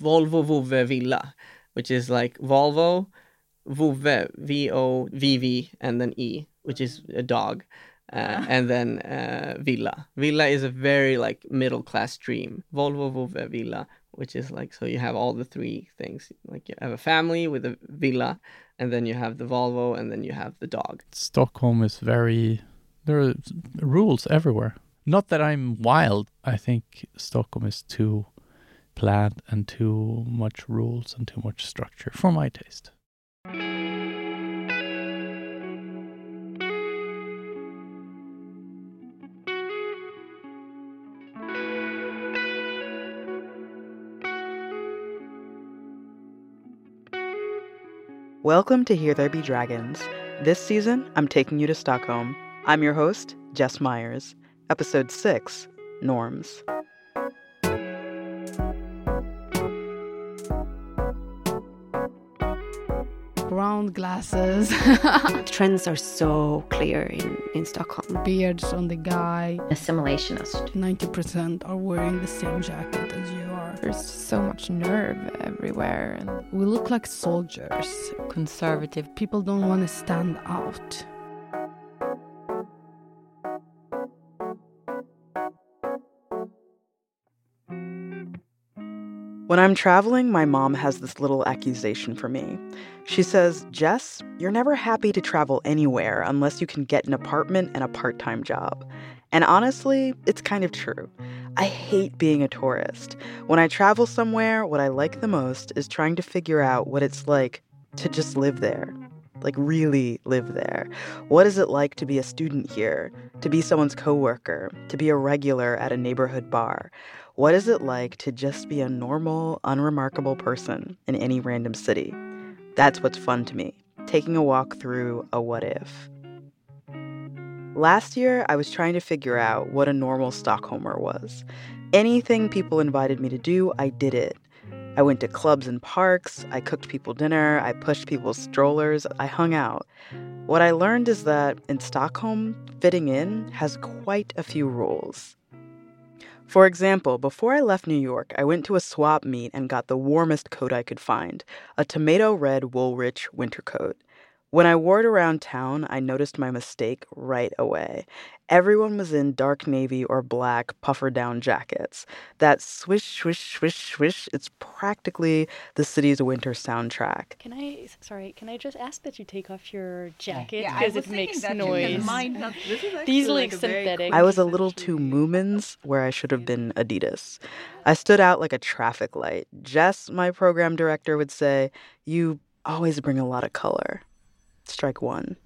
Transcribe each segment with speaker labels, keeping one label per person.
Speaker 1: Volvo Vove Villa, which is like Volvo, Vove, V O V V, and then E, which is a dog. Uh, and then uh, Villa. Villa is a very like middle class dream. Volvo Vove Villa, which is like so you have all the three things. Like you have a family with a villa, and then you have the Volvo, and then you have the dog.
Speaker 2: Stockholm is very there are rules everywhere. Not that I'm wild. I think Stockholm is too planned and too much rules and too much structure for my taste.
Speaker 3: Welcome to Here There Be Dragons. This season, I'm taking you to Stockholm. I'm your host, Jess Myers. Episode 6 Norms.
Speaker 4: Glasses,
Speaker 5: Trends are so clear in, in Stockholm.
Speaker 4: beards on the guy.
Speaker 6: assimilationist.
Speaker 4: 90% are wearing the same jacket as you are.
Speaker 7: There's so much nerve everywhere, and
Speaker 4: We look like soldiers.
Speaker 7: conservative.
Speaker 4: People don't want to stand out.
Speaker 3: When I'm traveling, my mom has this little accusation for me. She says, Jess, you're never happy to travel anywhere unless you can get an apartment and a part time job. And honestly, it's kind of true. I hate being a tourist. When I travel somewhere, what I like the most is trying to figure out what it's like to just live there. Like, really live there. What is it like to be a student here? To be someone's coworker? To be a regular at a neighborhood bar? What is it like to just be a normal, unremarkable person in any random city? That's what's fun to me, taking a walk through a what if. Last year, I was trying to figure out what a normal Stockholmer was. Anything people invited me to do, I did it. I went to clubs and parks, I cooked people dinner, I pushed people's strollers, I hung out. What I learned is that in Stockholm, fitting in has quite a few rules. For example, before I left New York, I went to a swap meet and got the warmest coat I could find a tomato red Woolrich winter coat. When I wore it around town, I noticed my mistake right away. Everyone was in dark navy or black puffer down jackets. That swish, swish, swish, swish, it's practically the city's winter soundtrack.
Speaker 8: Can I, sorry, can I just ask that you take off your jacket because
Speaker 9: was
Speaker 8: it makes
Speaker 9: that
Speaker 8: noise.
Speaker 9: mine does- this is
Speaker 8: These
Speaker 9: actually,
Speaker 8: like
Speaker 9: like,
Speaker 8: synthetic.
Speaker 3: I was a little too Moomins where I should have been Adidas. I stood out like a traffic light. Jess, my program director, would say, You always bring a lot of color. Strike one.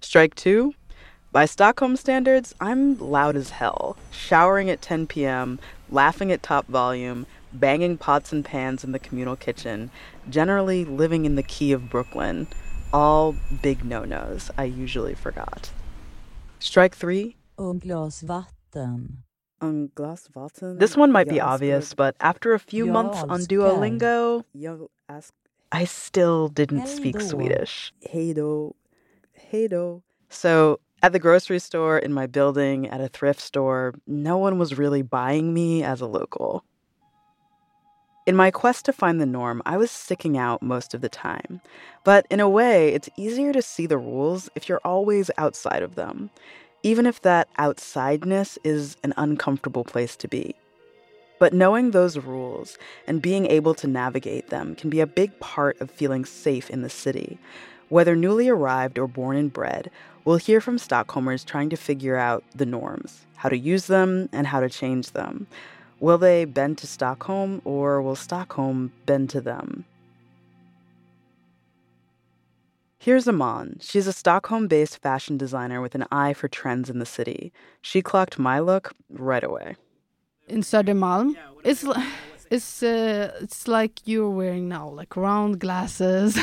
Speaker 3: Strike two. By Stockholm standards, I'm loud as hell, showering at 10 p.m., laughing at top volume, banging pots and pans in the communal kitchen, generally living in the key of Brooklyn. All big no nos I usually forgot. Strike three.
Speaker 10: Och glas vatten.
Speaker 3: Un glas vatten. This one might be obvious, but after a few months on
Speaker 10: Jag
Speaker 3: Duolingo, I still didn't speak. Swedish. Hejdo. Hejdo. So, at the grocery store, in my building, at a thrift store, no one was really buying me as a local. In my quest to find the norm, I was sticking out most of the time. But in a way, it's easier to see the rules if you're always outside of them, even if that outsideness is an uncomfortable place to be. But knowing those rules and being able to navigate them can be a big part of feeling safe in the city. Whether newly arrived or born and bred, we'll hear from Stockholmers trying to figure out the norms, how to use them, and how to change them. Will they bend to Stockholm or will Stockholm bend to them? Here's Iman. She's a Stockholm based fashion designer with an eye for trends in the city. She clocked my look right away.
Speaker 4: In Södermalm, it's it's uh, it's like you're wearing now, like round glasses,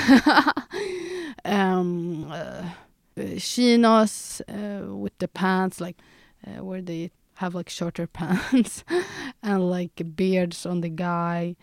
Speaker 4: um, uh, chinos uh, with the pants, like uh, where they have like shorter pants, and like beards on the guy,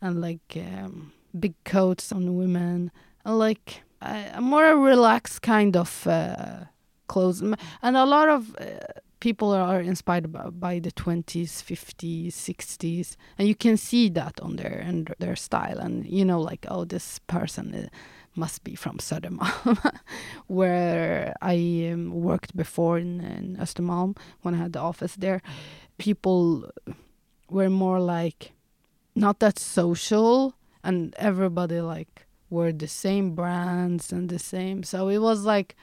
Speaker 4: and like um, big coats on the women, and like a a more relaxed kind of uh, clothes, and a lot of uh, people are inspired by, the 20s 50s 60s and you can see that on their and their style. And you know like oh this person uh, must be from Södermalm where I um, worked before in, in Östermalm when I had the office there. People were more like not that social and everybody like were the same brands and the same. So it was like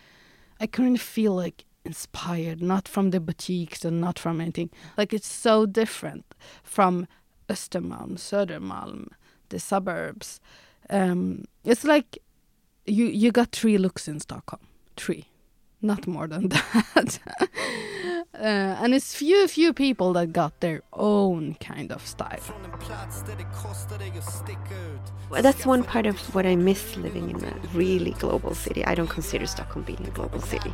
Speaker 4: I couldn't feel like inspired, not from the boutiques and not from anything. Like it's so different from Östermalm, Södermalm, the suburbs. Um, it's like you you got three looks in Stockholm, three, not more than that. uh, and it's few few people that got their own kind of style.
Speaker 5: Well, That's one part of what I miss living in a really global city. I don't consider Stockholm being a global city.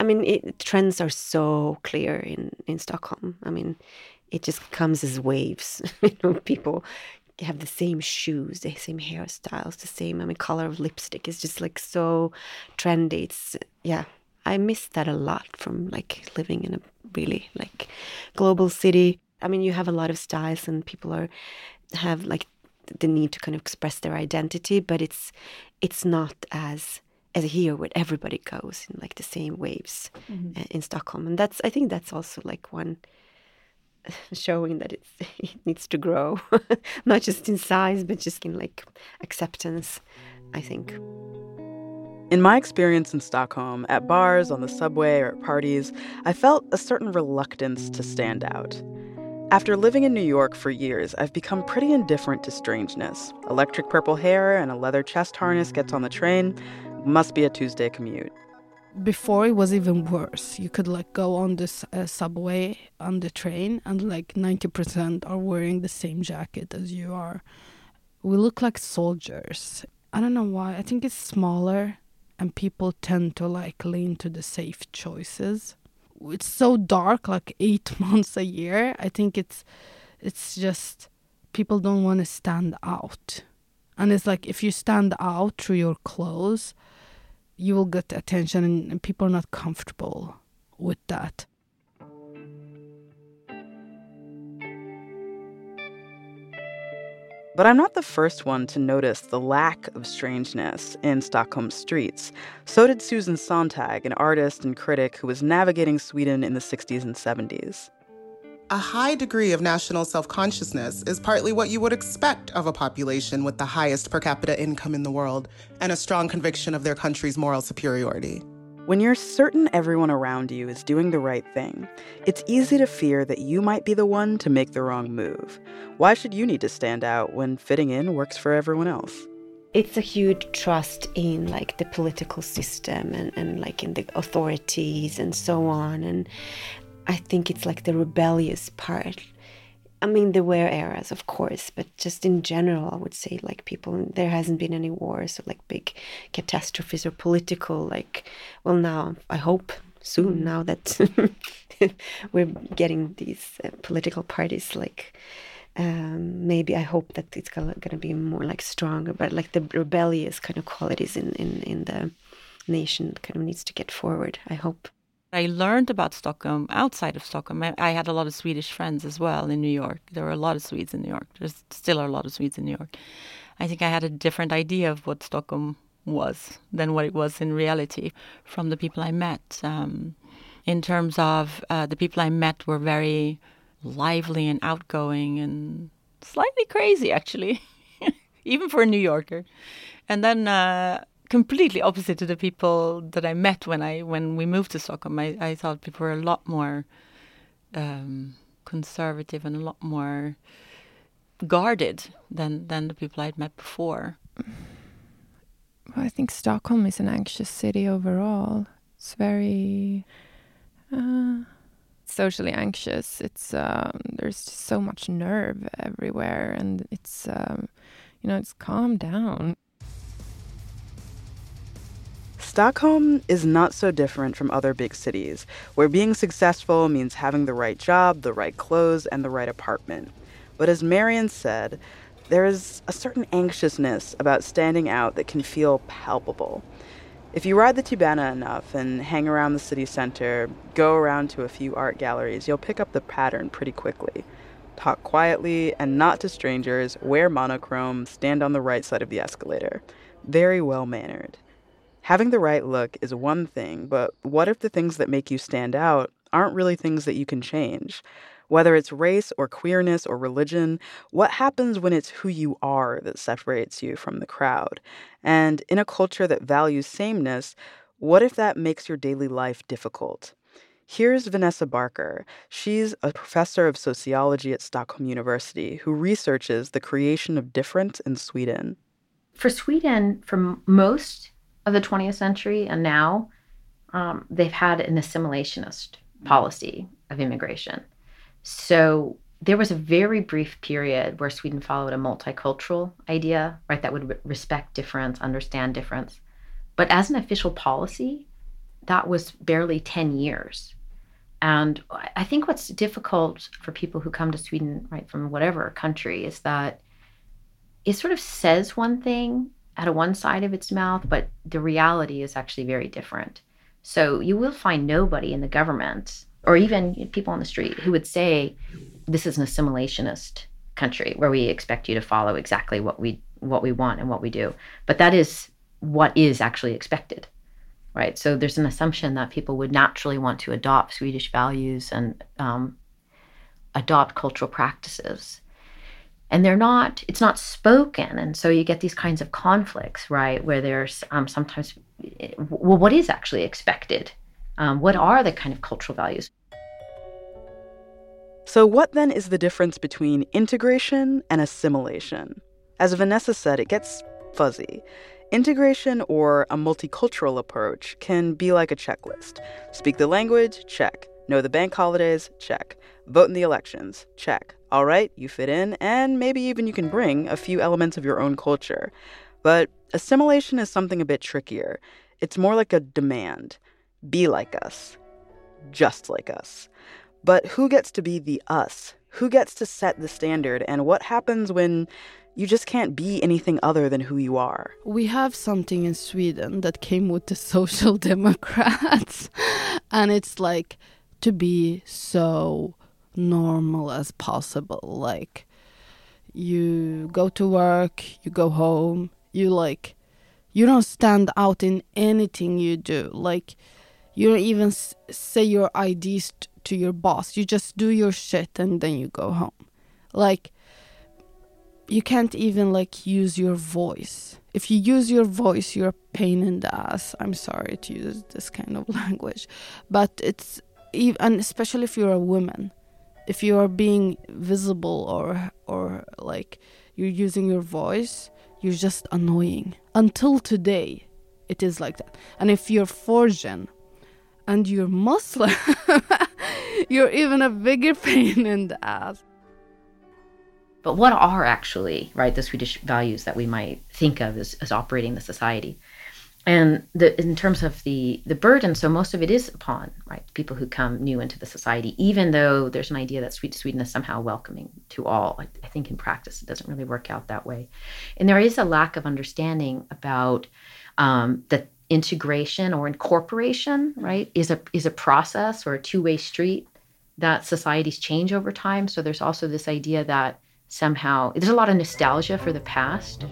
Speaker 5: I mean, it, trends are so clear in, in Stockholm. I mean, it just comes as waves. you know, people have the same shoes, the same hairstyles, the same, I mean, color of lipstick. It's just like so trendy. It's, yeah, I miss that a lot from like living in a really like global city. I mean, you have a lot of styles and people are have like the need to kind of express their identity, but it's it's not as as here where everybody goes in like the same waves uh, in Stockholm, and that's I think that's also like one showing that it's, it needs to grow, not just in size but just in like acceptance. I think.
Speaker 3: In my experience in Stockholm, at bars, on the subway, or at parties, I felt a certain reluctance to stand out. After living in New York for years, I've become pretty indifferent to strangeness. Electric purple hair and a leather chest harness gets on the train. Must be a Tuesday commute.
Speaker 4: Before it was even worse. You could like go on this uh, subway on the train and like 90% are wearing the same jacket as you are. We look like soldiers. I don't know why. I think it's smaller and people tend to like lean to the safe choices. It's so dark, like eight months a year. I think it's it's just people don't want to stand out. And it's like if you stand out through your clothes, you will get attention and, people are not comfortable with that.
Speaker 3: But I'm not the first one to notice the lack of strangeness in Stockholm's streets. So did Susan Sontag, an artist and critic who was navigating Sweden in the 60s and 70s.
Speaker 6: A high degree of national self consciousness is partly what you would expect of a population with the highest per capita income in the world and a strong conviction of their country's moral superiority.
Speaker 3: When you're certain everyone around you is doing the right thing, it's easy to fear that you might be the one to make the wrong move. Why should you need to stand out when fitting in works for everyone else?
Speaker 5: It's a huge trust in like the political system and, and like in the authorities and so on. And I think it's like the rebellious part. I mean, there were eras, of course, but just in general, I would say, like, people, there hasn't been any wars or like big catastrophes or political, like, well, now, I hope soon, now that we're getting these uh, political parties, like, um, maybe I hope that it's gonna, gonna be more like stronger, but like the rebellious kind of qualities in, in, in the nation kind of needs to get forward, I hope.
Speaker 7: I learned about Stockholm outside of Stockholm. I, I had a lot of Swedish friends as well in New York. There were a lot of Swedes in New York. There's still are a lot of Swedes in New York. I think I had a different idea of what Stockholm was than what it was in reality from the people I met. Um, in terms of uh, the people I met were very lively and outgoing and slightly crazy, actually, even for a New Yorker. And then uh, completely opposite to the people that I met when I when we moved to Stockholm. I, I thought people were a lot more um, conservative and a lot more guarded than than the people I'd met before.
Speaker 9: Well, I think Stockholm is an anxious city overall. It's very uh, socially anxious. It's um, there's so much nerve everywhere, and it's um, you know it's calm down.
Speaker 3: Stockholm is not so different from other big cities, where being successful means having the right job, the right clothes, and the right apartment. But as Marion said, there is a certain anxiousness about standing out that can feel palpable. If you ride the T-bana enough and hang around the city center, go around to a few art galleries, you'll pick up the pattern pretty quickly. Talk quietly and not to strangers, wear monochrome, stand on the right side of the escalator. Very well mannered. Having the right look is one thing, but what if the things that make you stand out aren't really things that you can change? Whether it's race or queerness or religion, what happens when it's who you are that separates you from the crowd? And in a culture that values sameness, what if that makes your daily life difficult? Here's Vanessa Barker. She's a professor of sociology at Stockholm University who researches the creation of difference in Sweden.
Speaker 11: For Sweden, for most of the 20th century and now, um, they've had an assimilationist policy of immigration. So there was a very brief period where Sweden followed a multicultural idea, right, that would respect difference, understand difference. But as an official policy, that was barely 10 years. And I think what's difficult for people who come to Sweden, right, from whatever country, is that it sort of says one thing out of one side of its mouth, but the reality is actually very different. So you will find nobody in the government or even people on the street who would say, "This is an assimilationist country where we expect you to follow exactly what we what we want and what we do." But that is what is actually expected, right? So there's an assumption that people would naturally want to adopt Swedish values and um, adopt cultural practices and they're not it's not spoken and so you get these kinds of conflicts right where there's um, sometimes well what is actually expected um, what are the kind of cultural values
Speaker 3: so what then is the difference between integration and assimilation as vanessa said it gets fuzzy Integration or a multicultural approach can be like a checklist. Speak the language? Check. Know the bank holidays? Check. Vote in the elections? Check. All right, you fit in, and maybe even you can bring a few elements of your own culture. But assimilation is something a bit trickier. It's more like a demand be like us, just like us. But who gets to be the us? Who gets to set the standard? And what happens when you just can't be anything other than who you are?
Speaker 4: We have something in Sweden that came with the Social Democrats, and it's like to be so normal as possible. Like, you go to work, you go home, you like, you don't stand out in anything you do. Like, you don't even say your IDs to your boss. You just do your shit and then you go home. Like, you can't even like use your voice. If you use your voice, you're a pain in the ass. I'm sorry to use this kind of language, but it's even especially if you're a woman if you are being visible or or like you're using your voice you're just annoying. Until today it is like that. And if you're forjan and you're muslim you're even a bigger pain in the ass.
Speaker 11: But what are actually right the swedish values that we might think of as, as operating the society and the, in terms of the the burden, so most of it is upon right people who come new into the society. Even though there's an idea that Sweden is somehow welcoming to all, I, I think in practice it doesn't really work out that way, and there is a lack of understanding about um, the integration or incorporation. Right is a is a process or a two way street that societies change over time. So there's also this idea that somehow there's a lot of nostalgia for the past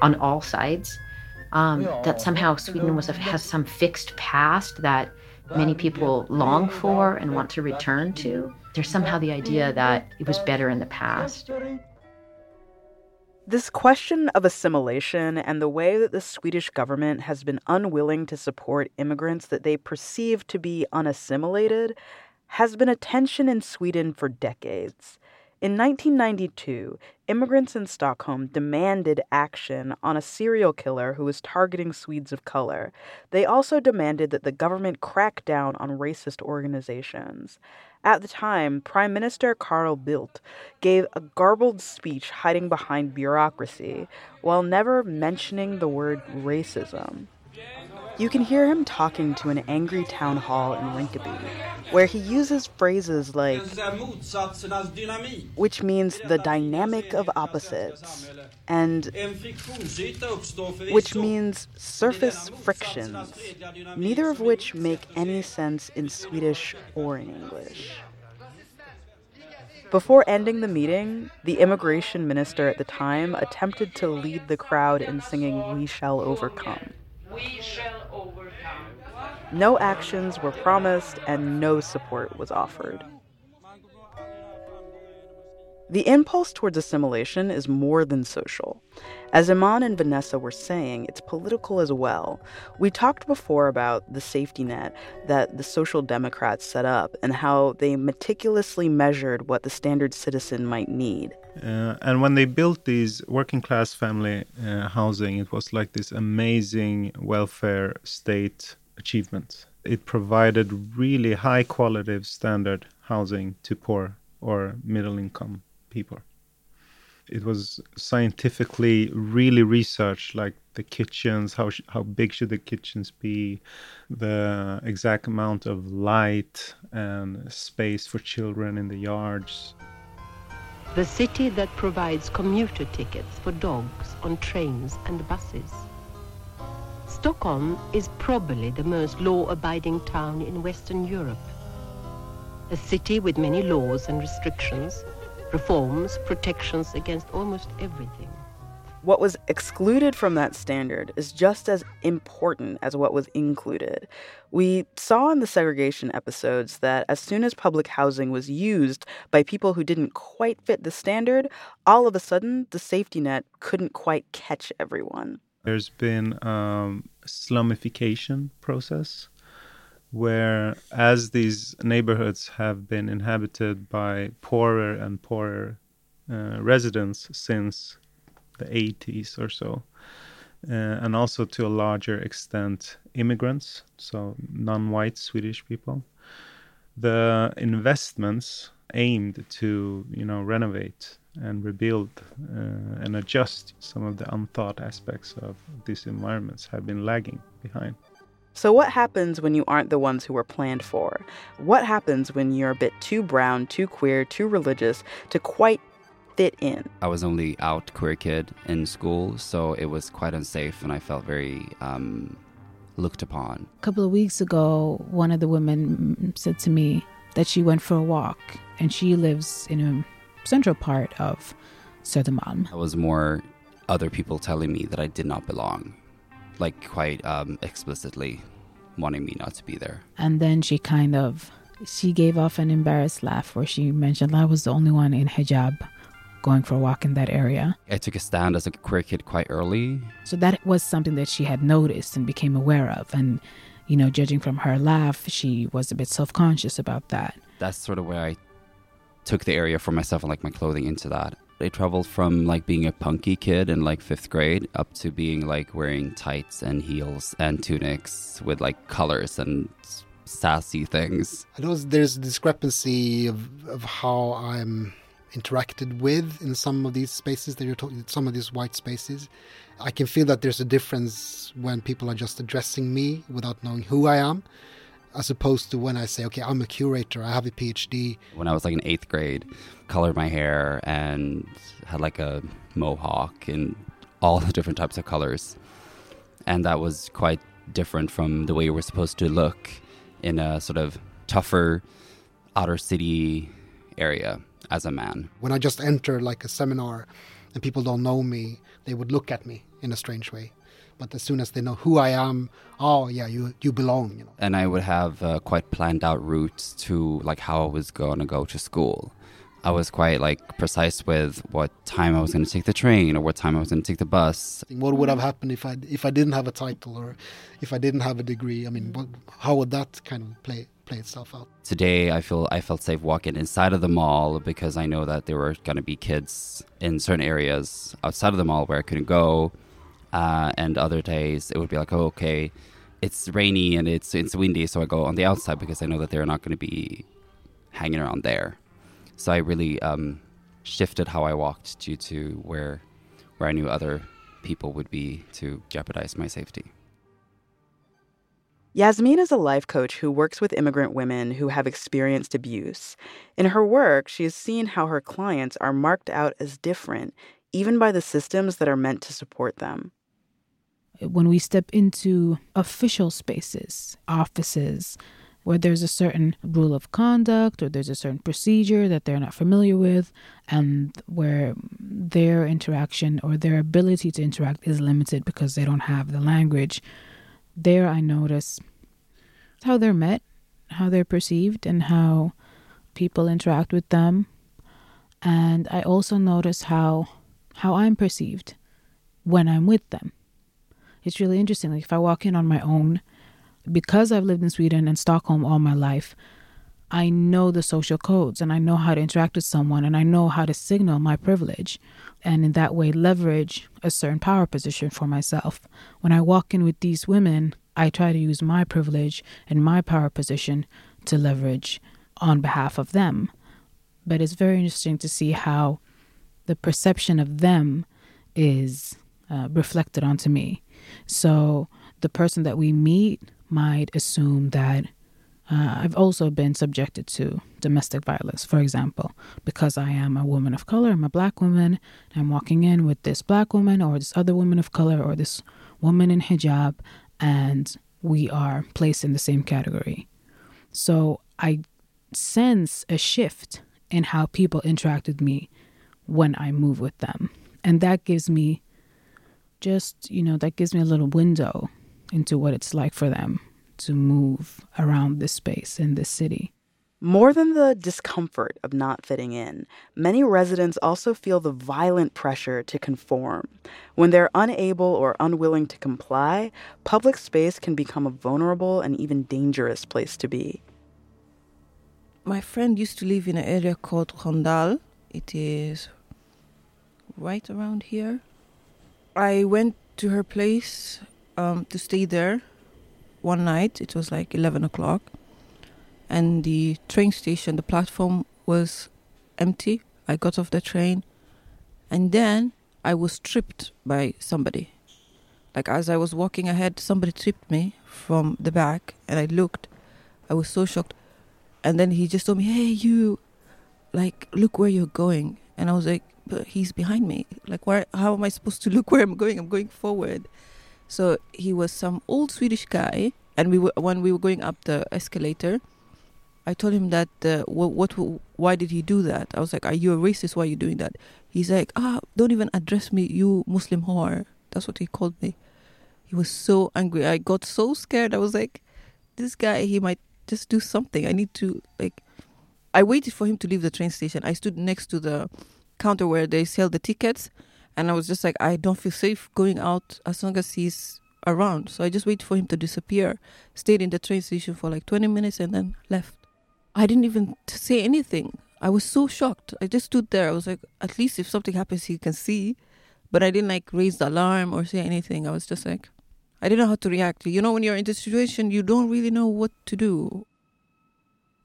Speaker 11: on all sides um, that somehow Sweden was a, has some fixed past that many people long for and want to return to. There's somehow the idea that it was better in the past.
Speaker 3: This question of assimilation and the way that the Swedish government has been unwilling to support immigrants that they perceive to be unassimilated has been a tension in Sweden for decades. In 1992, immigrants in Stockholm demanded action on a serial killer who was targeting Swedes of color. They also demanded that the government crack down on racist organizations. At the time, Prime Minister Carl Bildt gave a garbled speech hiding behind bureaucracy while never mentioning the word racism. You can hear him talking to an angry town hall in Rinkeby, where he uses phrases like, which means the dynamic of opposites, and which means surface frictions, neither of which make any sense in Swedish or in English. Before ending the meeting, the immigration minister at the time attempted to lead the crowd in singing We Shall Overcome. We shall overcome. No actions were promised and no support was offered. The impulse towards assimilation is more than social. As Iman and Vanessa were saying, it's political as well. We talked before about the safety net that the Social Democrats set up and how they meticulously measured what the standard citizen might need.
Speaker 12: Uh, and when they built these working class family uh, housing, it was like this amazing welfare state achievement. It provided really high quality of standard housing to poor or middle income people. It was scientifically really researched, like the kitchens, how sh- how big should the kitchens be, the exact amount of light and space for children in the yards.
Speaker 13: The city that provides commuter tickets for dogs on trains and buses. Stockholm is probably the most law-abiding town in Western Europe. A city with many laws and restrictions, reforms, protections against almost everything.
Speaker 3: What was excluded from that standard is just as important as what was included. We saw in the segregation episodes that as soon as public housing was used by people who didn't quite fit the standard, all of a sudden the safety net couldn't quite catch everyone.
Speaker 12: There's been um, slumification process where as these neighborhoods have been inhabited by poorer and poorer uh, residents since the 80s or so uh, and also to a larger extent immigrants so non-white swedish people the investments aimed to you know renovate and rebuild uh, and adjust some of the unthought aspects of these environments have been lagging behind
Speaker 3: so, what happens when you aren't the ones who were planned for? What happens when you're a bit too brown, too queer, too religious to quite fit in?
Speaker 14: I was only out queer kid in school, so it was quite unsafe, and I felt very um, looked upon.
Speaker 15: A couple of weeks ago, one of the women said to me that she went for a walk, and she lives in a central part of Södermalm.
Speaker 14: It was more other people telling me that I did not belong like quite um, explicitly wanting me not to be there.
Speaker 15: And then she kind of she gave off an embarrassed laugh where she mentioned I was the only one in hijab going for a walk in that area.
Speaker 14: I took a stand as a queer kid quite early.
Speaker 15: So that was something that she had noticed and became aware of and you know, judging from her laugh, she was a bit self-conscious about that.
Speaker 14: That's sort of where I took the area for myself and like my clothing into that. I traveled from like being a punky kid in like fifth grade up to being like wearing tights and heels and tunics with like colors and sassy things.
Speaker 16: I know there's a discrepancy of, of how I'm interacted with in some of these spaces that you're talking, some of these white spaces. I can feel that there's a difference when people are just addressing me without knowing who I am as opposed to when I say, okay, I'm a curator, I have a PhD.
Speaker 14: When I was like in eighth grade, colored my hair and had like a mohawk and all the different types of colors. And that was quite different from the way you were supposed to look in a sort of tougher outer city area as a man.
Speaker 16: When I just enter like a seminar and people don't know me, they would look at me in a strange way but as soon as they know who I am, oh yeah, you you belong. You know.
Speaker 14: And I would have uh, quite planned out routes to like how I was going to go to school. I was quite like precise with what time I was going to take the train or what time I was going to take the bus.
Speaker 16: What would have happened if I if I didn't have a title or if I didn't have a degree? I mean, what, how would that kind of play play itself out?
Speaker 14: Today, I feel I felt safe walking inside of the mall because I know that there were going to be kids in certain areas outside of the mall where I couldn't go uh, and other days it would be like, oh, okay, it's rainy and it's it's windy, so I go on the outside because I know that they're not going to be hanging around there. So I really um, shifted how I walked due to where where I knew other people would be to jeopardize my safety.
Speaker 3: Yasmin is a life coach who works with immigrant women who have experienced abuse. In her work, she has seen how her clients are marked out as different, even by the systems that are meant to support them.
Speaker 15: When we step into official spaces, offices, where there's a certain rule of conduct or there's a certain procedure that they're not familiar with, and where their interaction or their ability to interact is limited because they don't have the language, there I notice how they're met, how they're perceived, and how people interact with them. And I also notice how how I'm perceived when I'm with them. It's really interesting. Like if I walk in on my own, because I've lived in Sweden and Stockholm all my life, I know the social codes and I know how to interact with someone and I know how to signal my privilege and in that way leverage a certain power position for myself. When I walk in with these women, I try to use my privilege and my power position to leverage on behalf of them. But it's very interesting to see how the perception of them is uh, reflected onto me. So the person that we meet might assume that uh, I've also been subjected to domestic violence, for example, because I am a woman of color, I'm a black woman, I'm walking in with this black woman or this other woman of color or this woman in hijab, and we are placed in the same category. So I sense a shift in how people interact with me when I move with them. And that gives me just, you know, that gives me a little window into what it's like for them to move around this space in this city.
Speaker 3: More than the discomfort of not fitting in, many residents also feel the violent pressure to conform. When they're unable or unwilling to comply, public space can become a vulnerable and even dangerous place to be.
Speaker 17: My friend used to live in an area called Rondal. It is right around here. I went to her place um, to stay there one night. It was like 11 o'clock. And the train station, the platform was empty. I got off the train. And then I was tripped by somebody. Like as I was walking ahead, somebody tripped me from the back. And I looked. I was so shocked. And then he just told me, hey, you, like, look where you're going. And I was like, but he's behind me. Like, why? How am I supposed to look where I'm going? I'm going forward. So he was some old Swedish guy, and we were when we were going up the escalator. I told him that uh, what, what why did he do that? I was like, "Are you a racist? Why are you doing that?" He's like, "Ah, don't even address me, you Muslim whore." That's what he called me. He was so angry. I got so scared. I was like, "This guy, he might just do something. I need to like." I waited for him to leave the train station. I stood next to the counter where they sell the tickets and I was just like, I don't feel safe going out as long as he's around. So I just waited for him to disappear. Stayed in the train station for like 20 minutes and then left. I didn't even say anything. I was so shocked. I just stood there. I was like, at least if something happens, he can see. But I didn't like raise the alarm or say anything. I was just like, I didn't know how to react. You know, when you're in this situation, you don't really know what to do.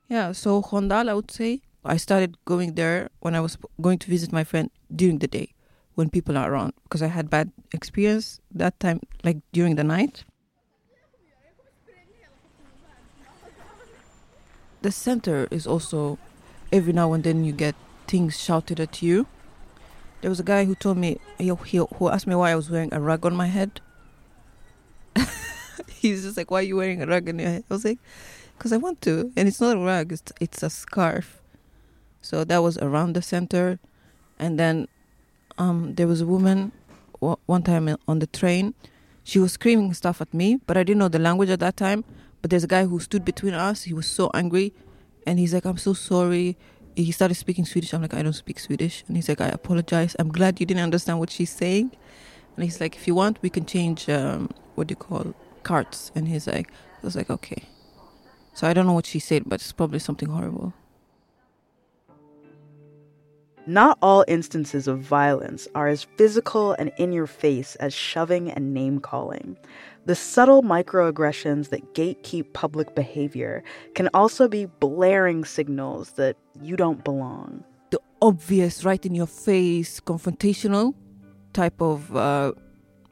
Speaker 17: Yeah, so Rondal, I would say, I started going there when I was going to visit my friend during the day when people are around because I had bad experience that time, like during the night. The center is also every now and then you get things shouted at you. There was a guy who told me he, he who asked me why I was wearing a rug on my head. He's just like, "Why are you wearing a rug on your head?" I was like, "Cause I want to." And it's not a rug; it's it's a scarf. So that was around the center, and then um, there was a woman w- one time on the train. She was screaming stuff at me, but I didn't know the language at that time. But there's a guy who stood between us. He was so angry, and he's like, "I'm so sorry." He started speaking Swedish. I'm like, "I don't speak Swedish," and he's like, "I apologize. I'm glad you didn't understand what she's saying." And he's like, "If you want, we can change um, what do you call carts." And he's like, "I was like, okay." So I don't know what she said, but it's probably something horrible.
Speaker 3: Not all instances of violence are as physical and in your face as shoving and name calling. The subtle microaggressions that gatekeep public behavior can also be blaring signals that you don't belong.
Speaker 17: The obvious, right in your face, confrontational type of, uh,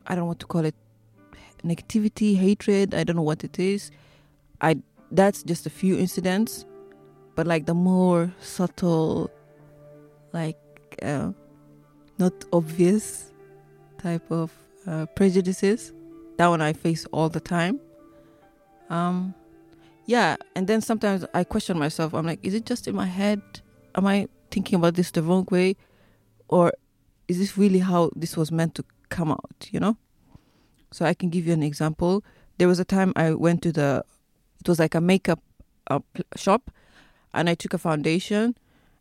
Speaker 17: I don't want to call it negativity, hatred. I don't know what it is. I that's just a few incidents, but like the more subtle, like uh, not obvious type of uh, prejudices, that one I face all the time. Um, yeah, and then sometimes I question myself. I'm like, is it just in my head? Am I thinking about this the wrong way, or is this really how this was meant to come out? You know. So I can give you an example. There was a time I went to the, it was like a makeup uh, shop, and I took a foundation,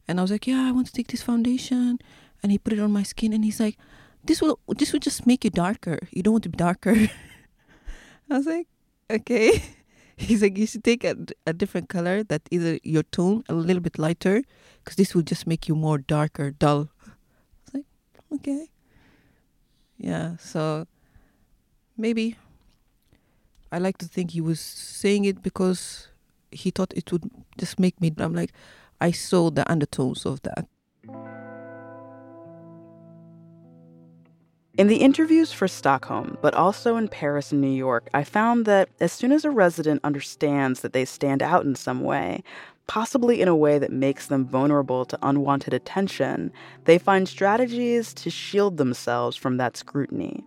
Speaker 17: and I was like, yeah, I want to take this foundation, and he put it on my skin, and he's like, this will this will just make you darker. You don't want to be darker. I was like, okay. He's like, you should take a, a different color that either your tone a little bit lighter, because this will just make you more darker, dull. I was like, okay. Yeah, so maybe I like to think he was saying it because he thought it would just make me. I'm like, I saw the undertones of that.
Speaker 3: In the interviews for Stockholm, but also in Paris and New York, I found that as soon as a resident understands that they stand out in some way, possibly in a way that makes them vulnerable to unwanted attention, they find strategies to shield themselves from that scrutiny.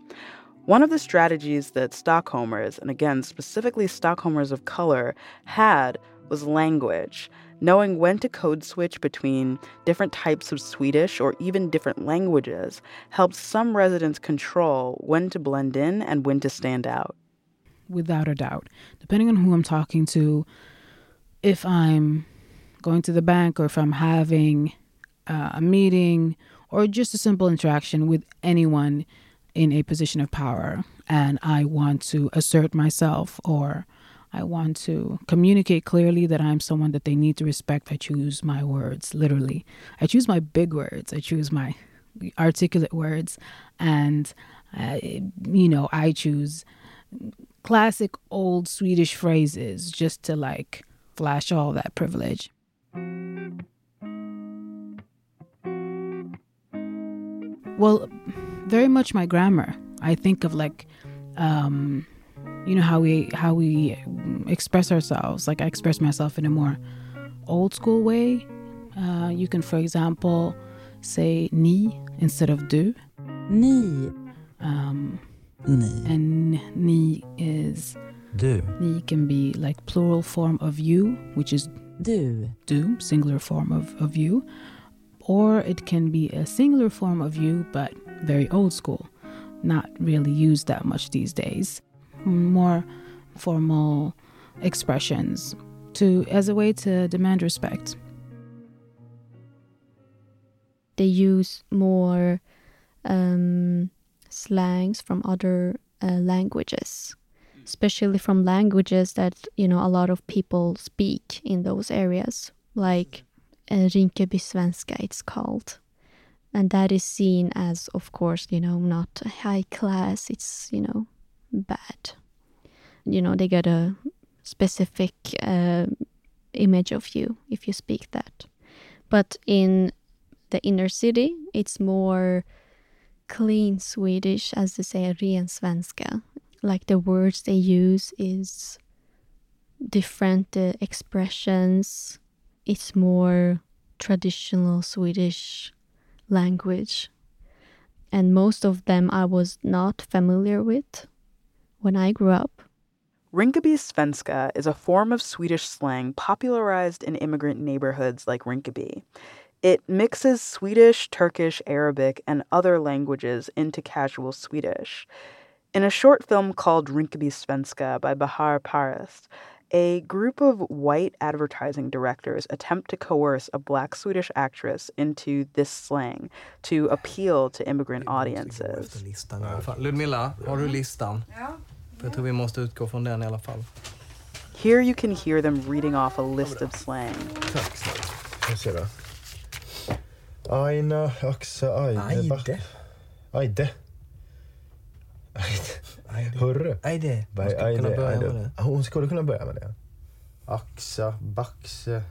Speaker 3: One of the strategies that Stockholmers, and again, specifically Stockholmers of color, had was language knowing when to code switch between different types of Swedish or even different languages helps some residents control when to blend in and when to stand out.
Speaker 15: Without a doubt. Depending on who I'm talking to, if I'm going to the bank or if I'm having uh, a meeting or just a simple interaction with anyone in a position of power and I want to assert myself or I want to communicate clearly that I'm someone that they need to respect. I choose my words, literally. I choose my big words. I choose my articulate words. And, uh, you know, I choose classic old Swedish phrases just to like flash all that privilege. Well, very much my grammar. I think of like, um, you know how we how we express ourselves. Like i express myself in a more old school way. Uh, you can for example say ni instead of du.
Speaker 10: Ni.
Speaker 15: um,
Speaker 10: Ni.
Speaker 15: and ni is
Speaker 10: Du.
Speaker 15: ni can be like plural form of you which is
Speaker 10: du.
Speaker 15: du singular form of, of you. Or it can be a singular form of you but very old school. Not really used that much these days more formal expressions to as a way to demand respect.
Speaker 18: They use more um, slangs from other uh, languages, especially from languages that you know a lot of people speak in those areas, like uh, Rinkeby svenska. It's called. And that is seen as, of course, you know, not high class. It's, you know, bad. You know, they get a specific uh, image of you if you speak that. But in the inner city, it's more clean Swedish, as they say, ren svenska. Like the words they use is different uh, expressions. It's more traditional Swedish language. And most of them I was not familiar with when I grew up.
Speaker 3: Rinkeby svenska is a form of Swedish slang popularized in immigrant neighborhoods like Rinkeby. It mixes Swedish, Turkish, Arabic, and other languages into casual Swedish. In a short film called Rinkeby Svenska by Bahar Pars, a group of white advertising directors attempt to coerce a black Swedish actress into this slang to appeal to immigrant audiences.
Speaker 19: listan i alla fall. Ludmilla, har du listan?
Speaker 20: Ja.
Speaker 19: Jag tror vi måste utgå från den i alla fall.
Speaker 3: Here you can hear them reading off a list of slang.
Speaker 19: Tack snälla.
Speaker 20: Jag ser det. Aina, Axa, Aide.
Speaker 19: Aide.
Speaker 20: Aide. Aide. Hörru.
Speaker 19: Aide. Man skulle kunna börja med det.
Speaker 20: Hon skulle kunna börja med det. Axa, Baxe.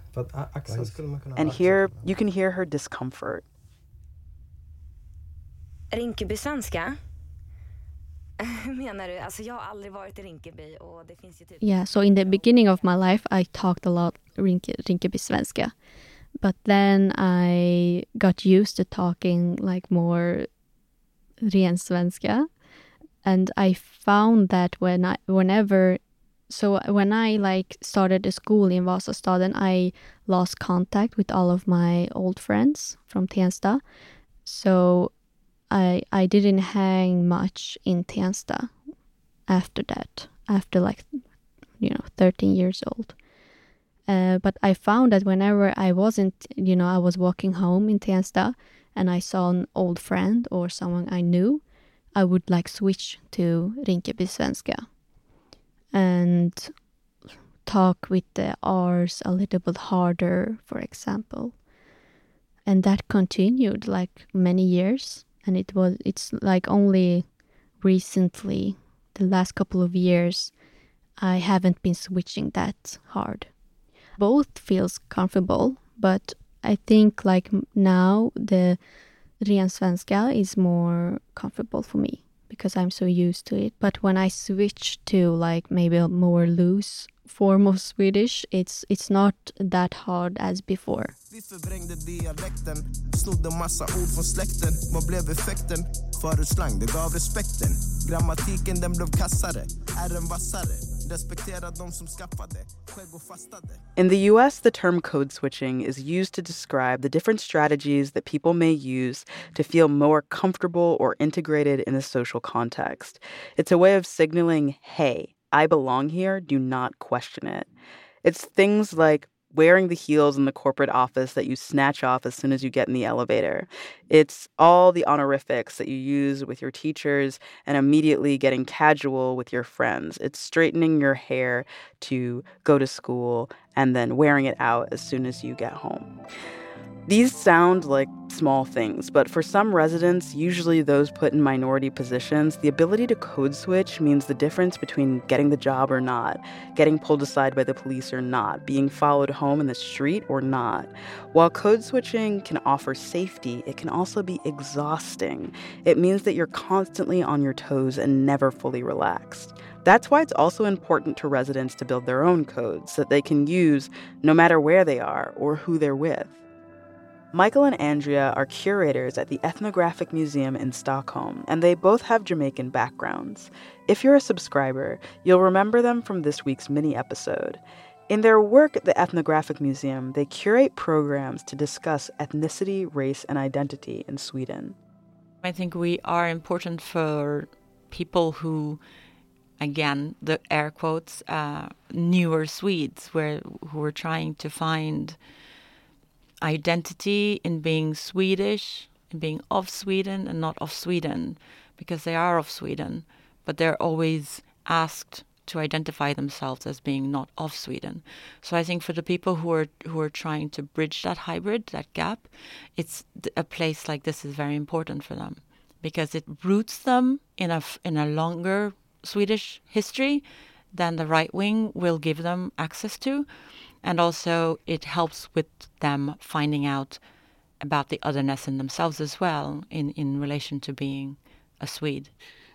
Speaker 19: Axa skulle man kunna...
Speaker 3: And here you can hear her discomfort.
Speaker 21: Rinkeby svenska. menar du? Alltså jag har aldrig varit i Rinkeby och det finns ju typ...
Speaker 18: Yeah, so in the beginning of my life, I talked a lot Rinke, Rinkeby svenska. But then I got used to talking like more ren svenska. And I found that when I, whenever, so when I like started a school in Vasastaden, I lost contact with all of my old friends from Tensta. So I I didn't hang much in Tensta after that, after like you know 13 years old. Uh, but I found that whenever I wasn't, you know, I was walking home in Tensta and I saw an old friend or someone I knew, I would like switch to Rinkeby svenska and talk with the R's a little bit harder, for example. And that continued like many years and it was it's like only recently the last couple of years i haven't been switching that hard. Both feels comfortable but i think like now the ren svenska is more comfortable for me because i'm so used to it. But when i switch to like maybe a more loose form of Swedish. It's it's not that hard as before.
Speaker 22: Vi förvrängde dialekten, snodde massa ord från släkten. Vad blev effekten? Förut slang, det gav respekten. Grammatiken den blev kassare, är vassare. Respektera de som skaffade, skägg och fastade.
Speaker 3: In the US, the term code switching is used to describe the different strategies that people may use to feel more comfortable or integrated in a social context. It's a way of signaling, hey, I belong here, do not question it. It's things like wearing the heels in the corporate office that you snatch off as soon as you get in the elevator. It's all the honorifics that you use with your teachers and immediately getting casual with your friends. It's straightening your hair to go to school and then wearing it out as soon as you get home. These sound like small things, but for some residents, usually those put in minority positions, the ability to code switch means the difference between getting the job or not, getting pulled aside by the police or not, being followed home in the street or not. While code switching can offer safety, it can also be exhausting. It means that you're constantly on your toes and never fully relaxed. That's why it's also important to residents to build their own codes that they can use no matter where they are or who they're with. Michael and Andrea are curators at the Ethnographic Museum in Stockholm, and they both have Jamaican backgrounds. If you're a subscriber, you'll remember them from this week's mini episode. In their work at the Ethnographic Museum, they curate programs to discuss ethnicity, race, and identity in Sweden.
Speaker 7: I think we are important for people who, again, the air quotes, uh, newer Swedes, where who are trying to find identity in being Swedish, in being of Sweden and not of Sweden, because they are of Sweden, but they're always asked to identify themselves as being not of Sweden. So I think for the people who are who are trying to bridge that hybrid, that gap, it's a place like this is very important for them because it roots them in a in a longer Swedish history than the right wing will give them access to and also it helps with them finding out about the otherness in themselves as well in, in relation to being a Swede.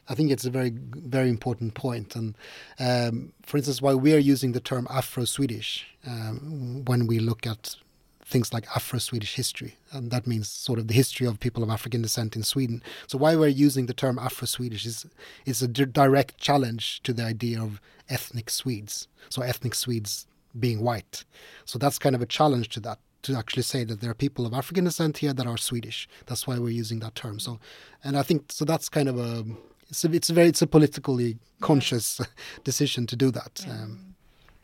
Speaker 16: I think it's a very, very important point. And um, for instance, why we are using the term Afro Swedish um, when we look at things like Afro Swedish history, and that means sort of the history of people of African descent in Sweden. So, why we're using the term Afro Swedish is, is a direct challenge to the idea of ethnic Swedes. So, ethnic Swedes being white. So that's kind of a challenge to that to actually say that there are people of African descent here that are Swedish. That's why we're using that term. So, and I think so. That's kind of a it's a, it's a very it's a politically conscious decision to do that. Yeah. Um,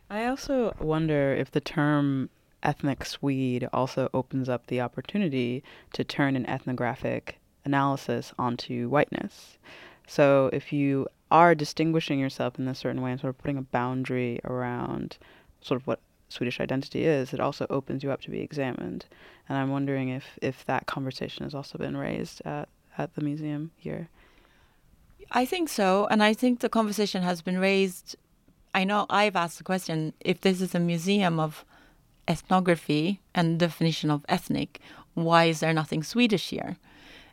Speaker 3: I also wonder if the term ethnic Swede also opens up the opportunity to turn an ethnographic analysis onto whiteness. So if you are distinguishing yourself in a certain way and sort of putting a boundary around sort of what Swedish identity is, it also opens you up to be examined. And I'm wondering if, if that conversation has also been raised at, at the museum here.
Speaker 7: I think so. And I think the conversation has been raised. I know I've asked the question if this is a museum of ethnography and definition of ethnic, why is there nothing Swedish here?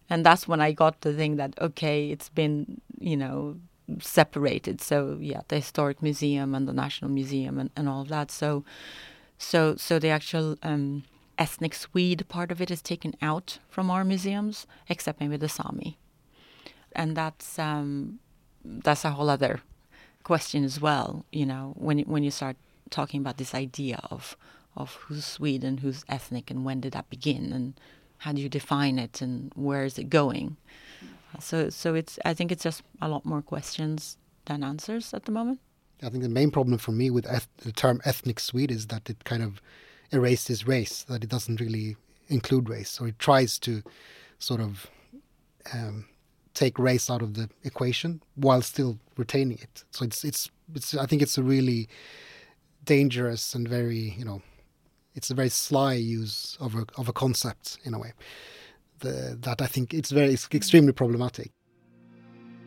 Speaker 7: And that's when I got to think that, okay, it's been, you know, separated. So yeah, the historic museum and the national museum and, and all of that. So so so the actual um, ethnic Swede part of it is taken out from our museums, except maybe the Sami, and that's um, that's a whole other question as well. You know, when when you start talking about this idea of of who's Swede and who's ethnic and when did that begin and how do you define it and where is it going? So so it's I think it's just a lot more questions than answers at the moment.
Speaker 16: I think the main problem for me with the term ethnic Swede is that it kind of erases race, that it doesn't really include race, or it tries to sort of um, take race out of the equation while still retaining it. So it's it's it's I think it's a really dangerous and very you know it's a very sly use of a of a concept in a way Uh, that I think it's very it's extremely problematic.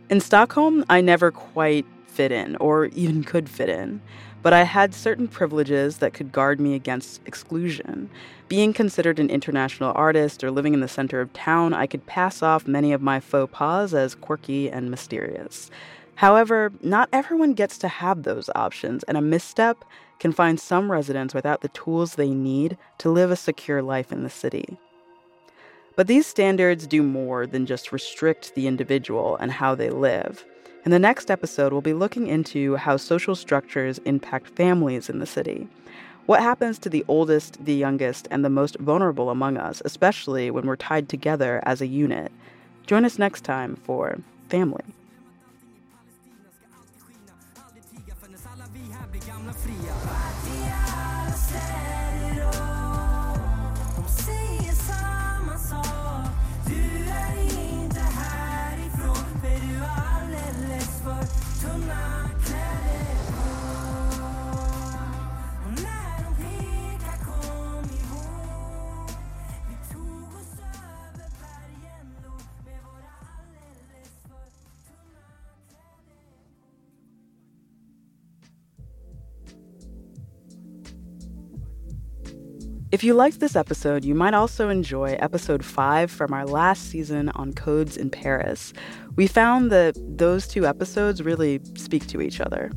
Speaker 3: In Stockholm, I never quite fit in or even could fit in, but I had certain privileges that could guard me against exclusion. Being considered an international artist or living in the center of town, I could pass off many of my faux pas as quirky and mysterious. However, not everyone gets to have those options, and a misstep can find some residents without the tools they need to live a secure life in the city. But these standards do more than just restrict the individual and how they live. In the next episode, we'll be looking into how social structures impact families in the city. What happens to the oldest, the youngest, and the most vulnerable among us, especially when we're tied together as a unit? Join us next time for Family. If you liked this episode, you might also enjoy episode 5 from our last season on codes in Paris. We found that those two episodes really speak to each other.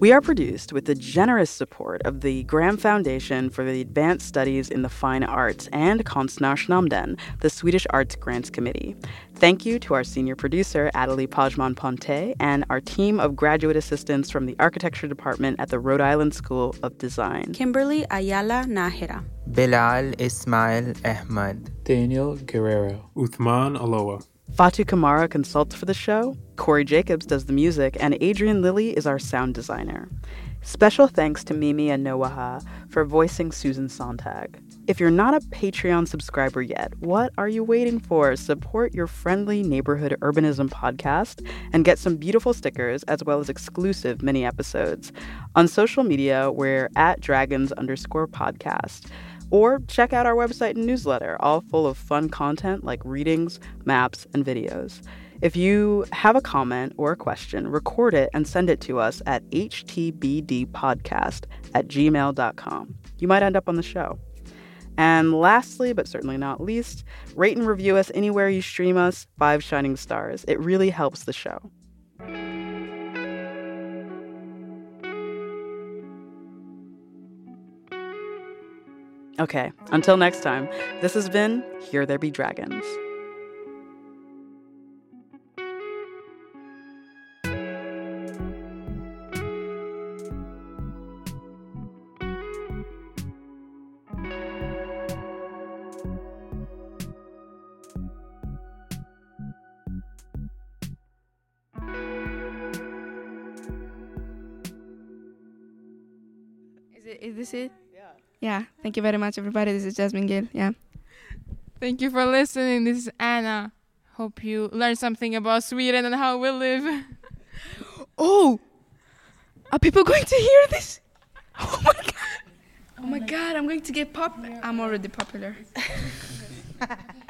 Speaker 3: We are produced with the generous support of the Graham Foundation for the Advanced Studies in the Fine Arts and Konstnärsnämnden, the Swedish Arts Grants Committee. Thank you to our senior producer, Adelie Pajman Ponte, and our team of graduate assistants from the Architecture Department at the Rhode Island School of Design.
Speaker 23: Kimberly Ayala Nahira.
Speaker 24: Bilal Ismail Ahmad.
Speaker 25: Daniel Guerrero.
Speaker 26: Uthman Aloha.
Speaker 3: Fatu Kamara consults for the show, Corey Jacobs does the music, and Adrian Lilly is our sound designer. Special thanks to Mimi and Noaha for voicing Susan Sontag. If you're not a Patreon subscriber yet, what are you waiting for? Support your friendly neighborhood urbanism podcast and get some beautiful stickers as well as exclusive mini episodes. On social media, we're at dragons underscore podcast. Or check out our website and newsletter, all full of fun content like readings, maps, and videos. If you have a comment or a question, record it and send it to us at htbdpodcast at gmail.com. You might end up on the show. And lastly, but certainly not least, rate and review us anywhere you stream us, five shining stars. It really helps the show. Okay, until next time, this has been Here There Be Dragons.
Speaker 27: Thank you very much, everybody. This is Jasmine Gill. Yeah.
Speaker 28: Thank you for listening. This is Anna. Hope you learned something about Sweden and how we live.
Speaker 27: Oh, are people going to hear this? Oh my god! Oh my god! I'm going to get pop. I'm already popular.